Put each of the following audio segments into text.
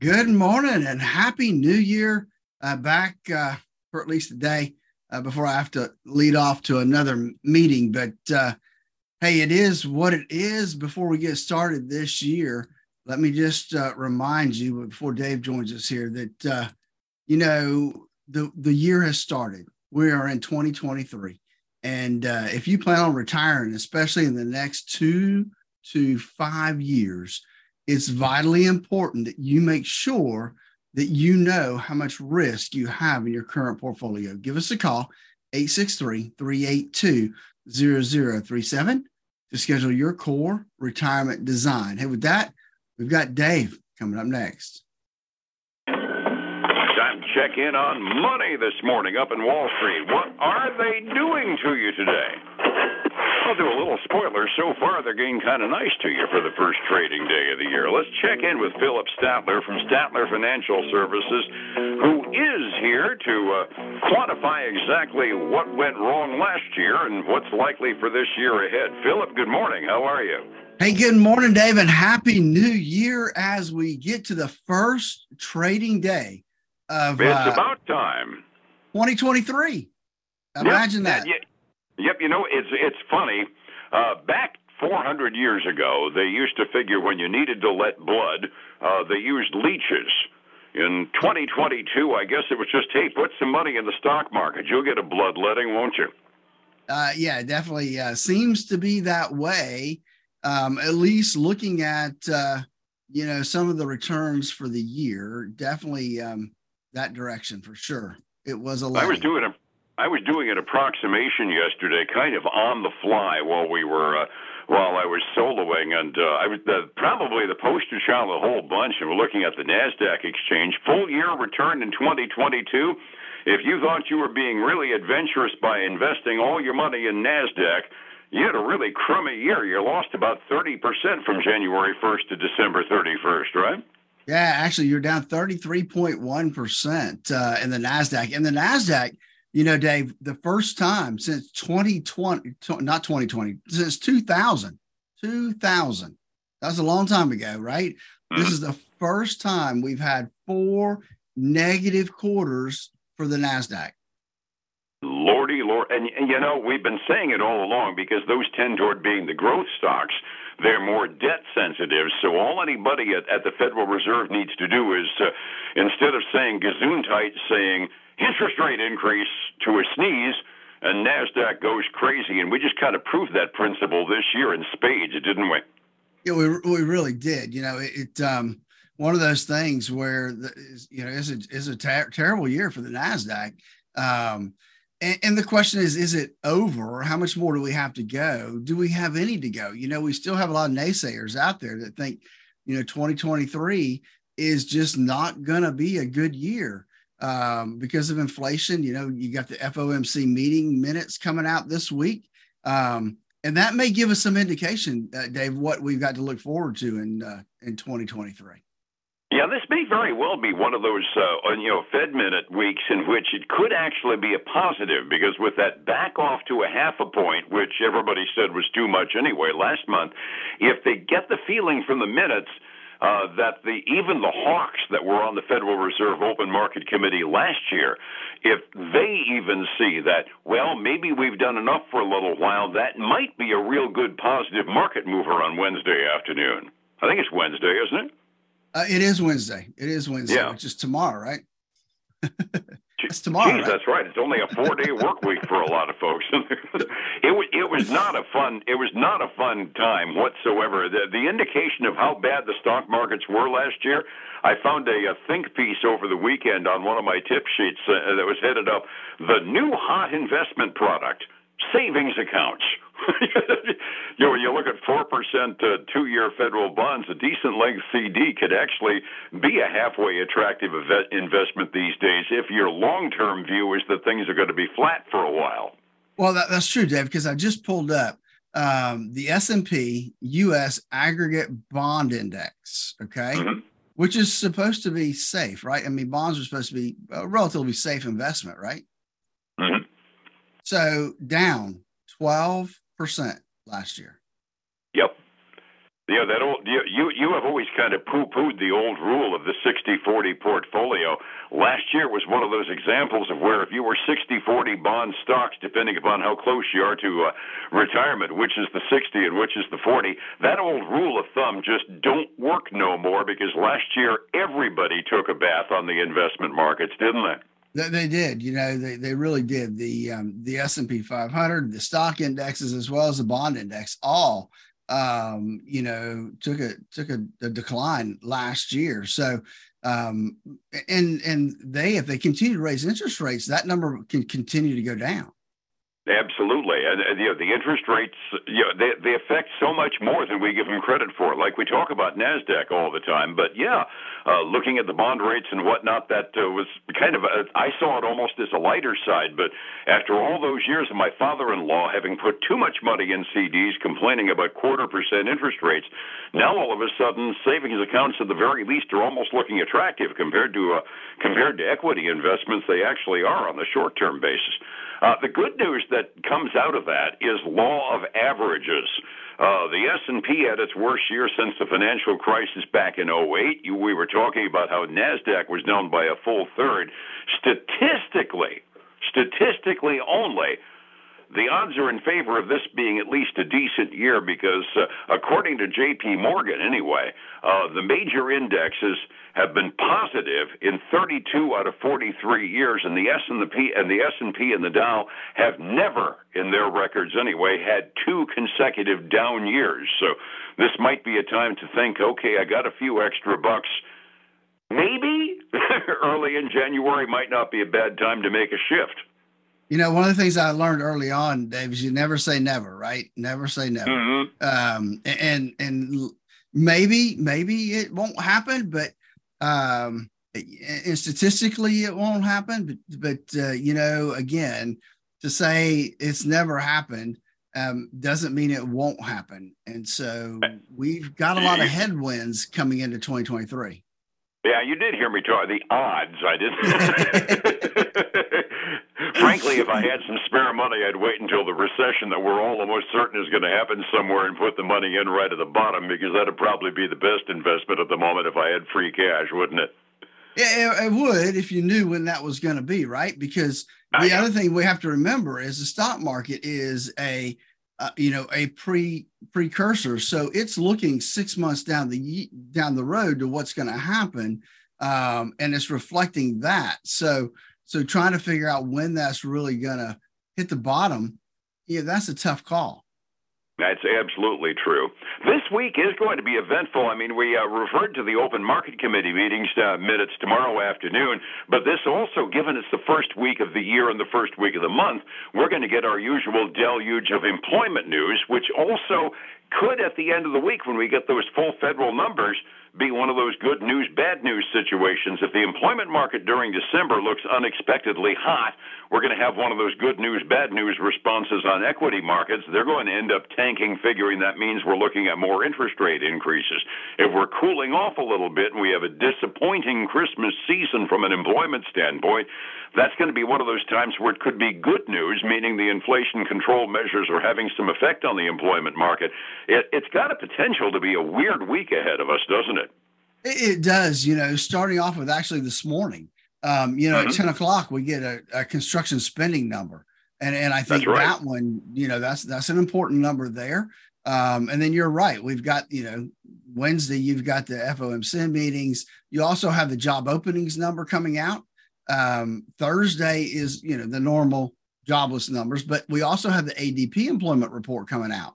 Good morning and happy new year. Uh, back uh, for at least a day uh, before I have to lead off to another meeting. But uh, hey, it is what it is. Before we get started this year, let me just uh, remind you before Dave joins us here that, uh, you know, the, the year has started. We are in 2023. And if you plan on retiring, especially in the next two to five years, it's vitally important that you make sure that you know how much risk you have in your current portfolio. Give us a call, 863 382 0037 to schedule your core retirement design. Hey, with that, we've got Dave coming up next. Time to check in on money this morning up in Wall Street. What are they doing to you today? I'll do a little spoiler. So far, they're getting kind of nice to you for the first trading day of the year. Let's check in with Phillip Statler from Statler Financial Services, who is here to uh, quantify exactly what went wrong last year and what's likely for this year ahead. Phillip, good morning. How are you? Hey, good morning, Dave, and happy new year as we get to the first trading day of It's uh, about time. 2023. Imagine yep, that. Yep, you know it's it's funny. Uh, back 400 years ago, they used to figure when you needed to let blood, uh, they used leeches. In 2022, I guess it was just, hey, put some money in the stock market. You'll get a bloodletting, won't you? Uh, yeah, definitely uh, seems to be that way. Um, at least looking at uh, you know some of the returns for the year, definitely um, that direction for sure. It was a. I was doing a I was doing an approximation yesterday, kind of on the fly while we were uh, while I was soloing, and uh, I was the, probably the poster child of the whole bunch. And we're looking at the Nasdaq exchange full year return in 2022. If you thought you were being really adventurous by investing all your money in Nasdaq, you had a really crummy year. You lost about 30% from January 1st to December 31st, right? Yeah, actually, you're down 33.1% uh, in the NASDAQ. And the NASDAQ, you know, Dave, the first time since 2020, not 2020, since 2000, 2000. That's a long time ago, right? Mm-hmm. This is the first time we've had four negative quarters for the NASDAQ. Lordy, Lord. And, and, you know, we've been saying it all along because those tend toward being the growth stocks. They're more debt sensitive. So all anybody at, at the Federal Reserve needs to do is, uh, instead of saying gesundheit, saying interest rate increase to a sneeze, and NASDAQ goes crazy. And we just kind of proved that principle this year in spades, didn't we? Yeah, we, we really did. You know, it, it um, one of those things where, the, you know, it's a, is a ter- terrible year for the NASDAQ. Um, and, and, the question is, is it over? How much more do we have to go? Do we have any to go? You know, we still have a lot of naysayers out there that think, you know, 2023 is just not going to be a good year um, because of inflation. You know, you got the FOMC meeting minutes coming out this week. Um, and that may give us some indication, uh, Dave, what we've got to look forward to in uh, in 2023. Yeah, this may very well be one of those, uh, you know, Fed minute weeks in which it could actually be a positive because with that back off to a half a point, which everybody said was too much anyway last month, if they get the feeling from the minutes uh, that the even the hawks that were on the Federal Reserve Open Market Committee last year, if they even see that, well, maybe we've done enough for a little while, that might be a real good positive market mover on Wednesday afternoon. I think it's Wednesday, isn't it? Uh, it is Wednesday. It is Wednesday, yeah. which is tomorrow, right? It's tomorrow. Geez, right? that's right. It's only a four day work week for a lot of folks. it was it was not a fun it was not a fun time whatsoever. The the indication of how bad the stock markets were last year. I found a, a think piece over the weekend on one of my tip sheets uh, that was headed up the new hot investment product savings accounts. You know, when you look at four percent uh, two-year federal bonds, a decent length CD could actually be a halfway attractive investment these days if your long-term view is that things are going to be flat for a while. Well, that, that's true, Dave, because I just pulled up um, the S and P U.S. Aggregate Bond Index. Okay. Mm-hmm. Which is supposed to be safe, right? I mean, bonds are supposed to be a relatively safe investment, right? Mm-hmm. So down 12% last year. Yep. Yeah, that old you you, you have always kind of poo-pooed the old rule of the 60-40 portfolio. Last year was one of those examples of where if you were 60-40 bond stocks, depending upon how close you are to uh, retirement, which is the 60 and which is the 40, that old rule of thumb just don't work no more because last year everybody took a bath on the investment markets, didn't they? They did, you know, they, they really did. The um, the S and P 500, the stock indexes, as well as the bond index, all um, you know, took a took a, a decline last year. So, um, and and they if they continue to raise interest rates, that number can continue to go down. Absolutely, and, and you know the interest rates, you know, they they affect so much more than we give them credit for. Like we talk about Nasdaq all the time, but yeah, uh, looking at the bond rates and whatnot, that uh, was kind of a, I saw it almost as a lighter side. But after all those years of my father-in-law having put too much money in CDs, complaining about quarter percent interest rates, now all of a sudden savings accounts at the very least are almost looking attractive compared to uh, compared to equity investments. They actually are on the short-term basis. Uh, the good news that comes out of that is law of averages. Uh, the S&P had its worst year since the financial crisis back in 08. You, we were talking about how Nasdaq was down by a full third. Statistically, statistically only, the odds are in favor of this being at least a decent year because, uh, according to J.P. Morgan, anyway, uh, the major indexes have been positive in 32 out of 43 years, and the S and the P and the S and P and the Dow have never, in their records anyway, had two consecutive down years. So this might be a time to think, okay, I got a few extra bucks. Maybe early in January might not be a bad time to make a shift. You know, one of the things I learned early on, Dave, is you never say never, right? Never say never. Mm-hmm. Um, and and maybe maybe it won't happen, but um, and statistically it won't happen. But but uh, you know, again, to say it's never happened um, doesn't mean it won't happen. And so we've got a lot of headwinds coming into 2023. Yeah, you did hear me talk. The odds, I didn't. Frankly, if I had some spare money, I'd wait until the recession that we're all almost certain is going to happen somewhere and put the money in right at the bottom because that'd probably be the best investment at the moment if I had free cash, wouldn't it? Yeah, it would if you knew when that was going to be, right? Because the other thing we have to remember is the stock market is a uh, you know a pre precursor so it's looking six months down the down the road to what's going to happen um, and it's reflecting that so so trying to figure out when that's really going to hit the bottom yeah that's a tough call that's absolutely true. This week is going to be eventful. I mean, we uh, referred to the Open Market Committee meetings uh, minutes tomorrow afternoon, but this also, given it's the first week of the year and the first week of the month, we're going to get our usual deluge of employment news, which also could, at the end of the week, when we get those full federal numbers, be one of those good news, bad news situations. If the employment market during December looks unexpectedly hot, we're going to have one of those good news, bad news responses on equity markets. They're going to end up tanking, figuring that means we're looking at more interest rate increases. If we're cooling off a little bit and we have a disappointing Christmas season from an employment standpoint, that's going to be one of those times where it could be good news, meaning the inflation control measures are having some effect on the employment market. It, it's got a potential to be a weird week ahead of us, doesn't it? It does. You know, starting off with actually this morning, um, you know, mm-hmm. at 10 o'clock, we get a, a, construction spending number. And, and I think right. that one, you know, that's that's an important number there. Um, and then you're right. We've got, you know, Wednesday, you've got the FOMC meetings. You also have the job openings number coming out. Um, Thursday is, you know, the normal jobless numbers, but we also have the ADP employment report coming out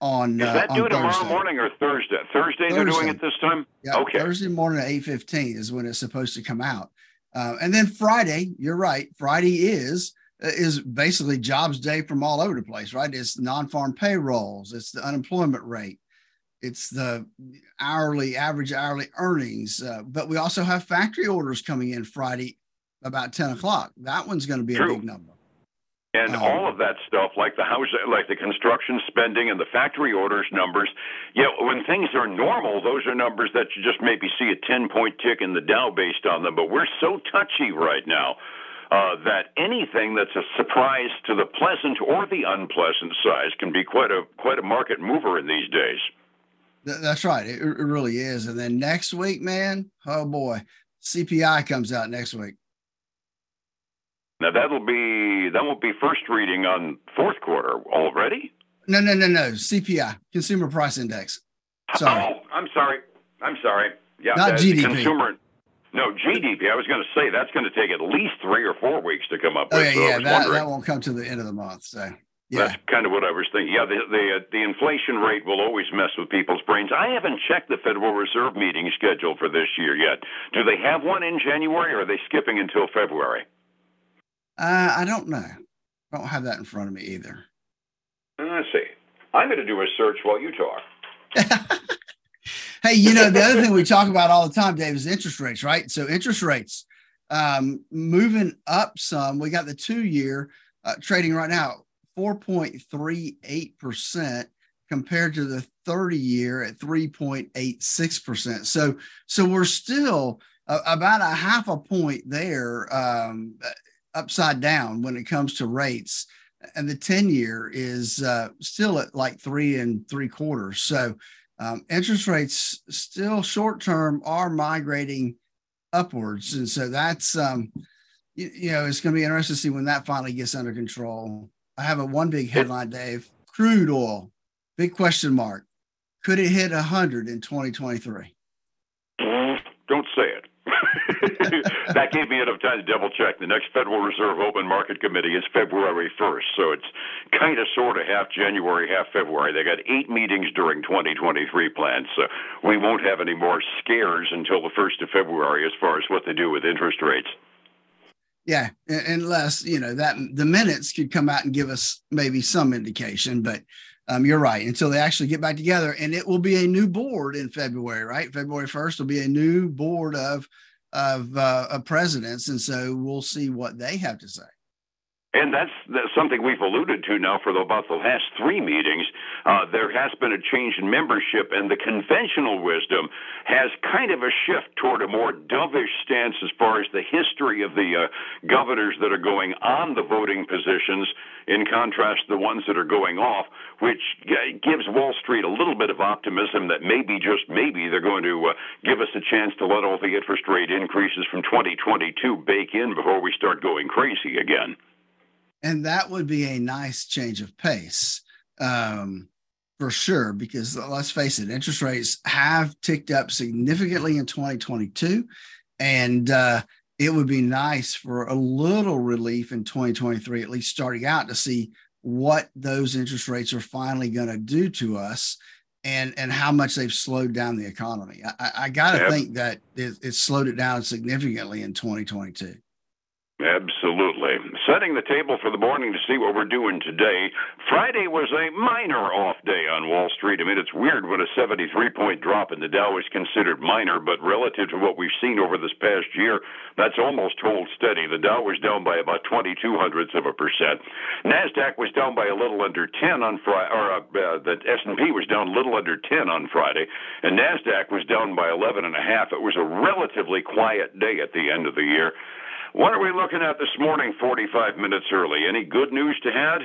on. Is uh, that uh, due tomorrow morning or Thursday? Thursday, Thursday, they're doing it this time. Yeah, okay. Thursday morning at eight fifteen is when it's supposed to come out, uh, and then Friday. You're right. Friday is uh, is basically jobs day from all over the place. Right? It's non-farm payrolls. It's the unemployment rate. It's the hourly average hourly earnings. Uh, but we also have factory orders coming in Friday about 10 o'clock. That one's going to be True. a big number. And um, all of that stuff, like the house, like the construction spending and the factory orders numbers, you know, when things are normal, those are numbers that you just maybe see a 10 point tick in the Dow based on them. But we're so touchy right now uh, that anything that's a surprise to the pleasant or the unpleasant size can be quite a quite a market mover in these days. That's right. It, it really is. And then next week, man, oh boy, CPI comes out next week. Now that'll be that won't be first reading on fourth quarter already. No, no, no, no. CPI, Consumer Price Index. Sorry. Oh, I'm sorry. I'm sorry. Yeah, not GDP. Consumer. No, GDP. I was going to say that's going to take at least three or four weeks to come up with. Oh, yeah, so yeah. That, that won't come to the end of the month. So yeah. That's kind of what I was thinking. Yeah, the the, uh, the inflation rate will always mess with people's brains. I haven't checked the Federal Reserve meeting schedule for this year yet. Do they have one in January, or are they skipping until February? Uh, I don't know. I don't have that in front of me either. I see. I'm going to do a search while you talk. hey, you know the other thing we talk about all the time, Dave, is interest rates, right? So interest rates um, moving up some. We got the two year uh, trading right now 4.38% compared to the 30 year at 3.86%. So, so we're still uh, about a half a point there um, upside down when it comes to rates. And the 10 year is uh, still at like three and three quarters. So, um, interest rates still short term are migrating upwards. And so that's, um, you, you know, it's going to be interesting to see when that finally gets under control. I have a one big headline, Dave. Crude oil, big question mark. Could it hit 100 in 2023? Don't say it. that gave me enough time to double check. The next Federal Reserve Open Market Committee is February 1st. So it's kind of sort of half January, half February. They got eight meetings during 2023 planned. So we won't have any more scares until the 1st of February as far as what they do with interest rates. Yeah, unless you know that the minutes could come out and give us maybe some indication, but um, you're right. Until they actually get back together, and it will be a new board in February, right? February first will be a new board of of, uh, of presidents, and so we'll see what they have to say. And that's, that's something we've alluded to now for the, about the last three meetings. Uh, there has been a change in membership, and the conventional wisdom has kind of a shift toward a more dovish stance as far as the history of the uh, governors that are going on the voting positions, in contrast to the ones that are going off, which gives Wall Street a little bit of optimism that maybe, just maybe, they're going to uh, give us a chance to let all the interest rate increases from 2022 bake in before we start going crazy again. And that would be a nice change of pace. Um, for sure because let's face it interest rates have ticked up significantly in 2022 and uh, it would be nice for a little relief in 2023 at least starting out to see what those interest rates are finally going to do to us and and how much they've slowed down the economy i, I got to yep. think that it, it slowed it down significantly in 2022 Absolutely. Setting the table for the morning to see what we're doing today. Friday was a minor off day on Wall Street. I mean, it's weird when a 73 point drop in the Dow is considered minor, but relative to what we've seen over this past year, that's almost hold steady. The Dow was down by about 22 hundredths of a percent. Nasdaq was down by a little under 10 on Friday, or uh, uh, the S&P was down a little under 10 on Friday, and Nasdaq was down by 11 and a half. It was a relatively quiet day at the end of the year. What are we looking at this morning, 45 minutes early? Any good news to add?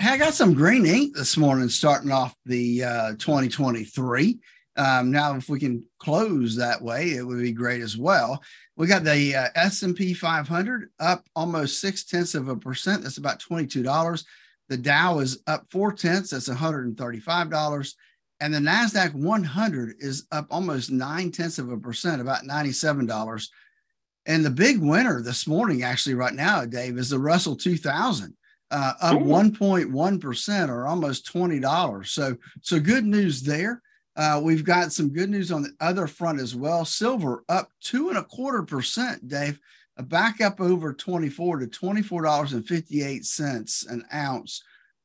I got some green ink this morning starting off the uh, 2023. Um, now, if we can close that way, it would be great as well. We got the uh, S&P 500 up almost six tenths of a percent. That's about $22. The Dow is up four tenths. That's $135. And the NASDAQ 100 is up almost nine tenths of a percent, about $97. And the big winner this morning, actually, right now, Dave, is the Russell 2000, uh, up 1.1% or almost $20. So, so good news there. Uh, we've got some good news on the other front as well. Silver up two and a quarter percent, Dave, back up over 24 to $24.58 an ounce.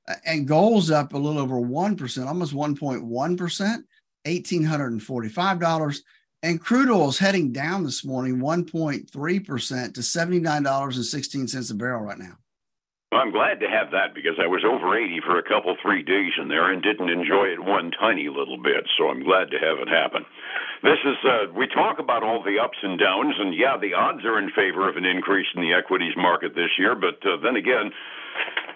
Uh, and gold's up a little over 1%, almost 1.1%, $1,845. And crude oil is heading down this morning 1.3% to $79.16 a barrel right now. Well, I'm glad to have that because I was over 80 for a couple, three days in there and didn't enjoy it one tiny little bit. So I'm glad to have it happen. This is, uh, we talk about all the ups and downs, and yeah, the odds are in favor of an increase in the equities market this year, but uh, then again,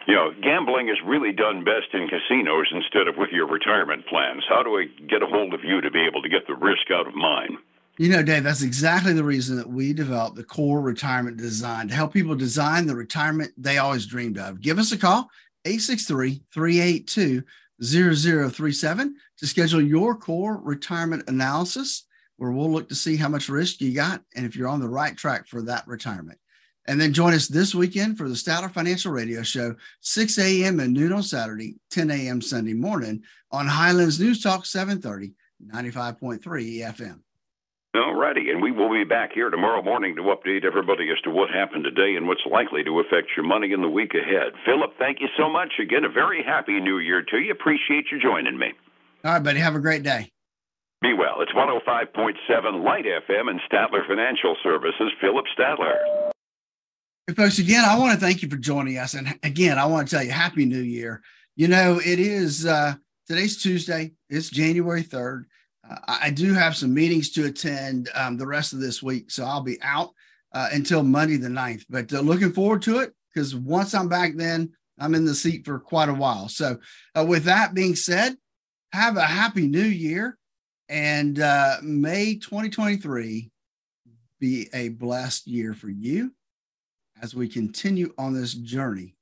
you know, gambling is really done best in casinos instead of with your retirement plans. How do I get a hold of you to be able to get the risk out of mine? You know, Dave, that's exactly the reason that we developed the core retirement design to help people design the retirement they always dreamed of. Give us a call, 863 382 0037 to schedule your core retirement analysis, where we'll look to see how much risk you got and if you're on the right track for that retirement. And then join us this weekend for the Statler Financial Radio Show, 6 a.m. and noon on Saturday, 10 a.m. Sunday morning on Highlands News Talk 730, 95.3 FM. All righty, and we will be back here tomorrow morning to update everybody as to what happened today and what's likely to affect your money in the week ahead. Phillip, thank you so much. Again, a very happy new year to you. Appreciate you joining me. All right, buddy. Have a great day. Be well. It's 105.7 Light FM and Statler Financial Services. Phillip Statler. Folks, again, I want to thank you for joining us. And again, I want to tell you, Happy New Year. You know, it is uh, today's Tuesday, it's January 3rd. I do have some meetings to attend um, the rest of this week, so I'll be out uh, until Monday the 9th. But uh, looking forward to it because once I'm back, then I'm in the seat for quite a while. So, uh, with that being said, have a happy new year and uh, May 2023 be a blessed year for you as we continue on this journey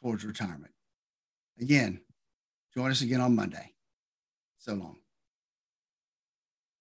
towards retirement. Again, join us again on Monday. So long.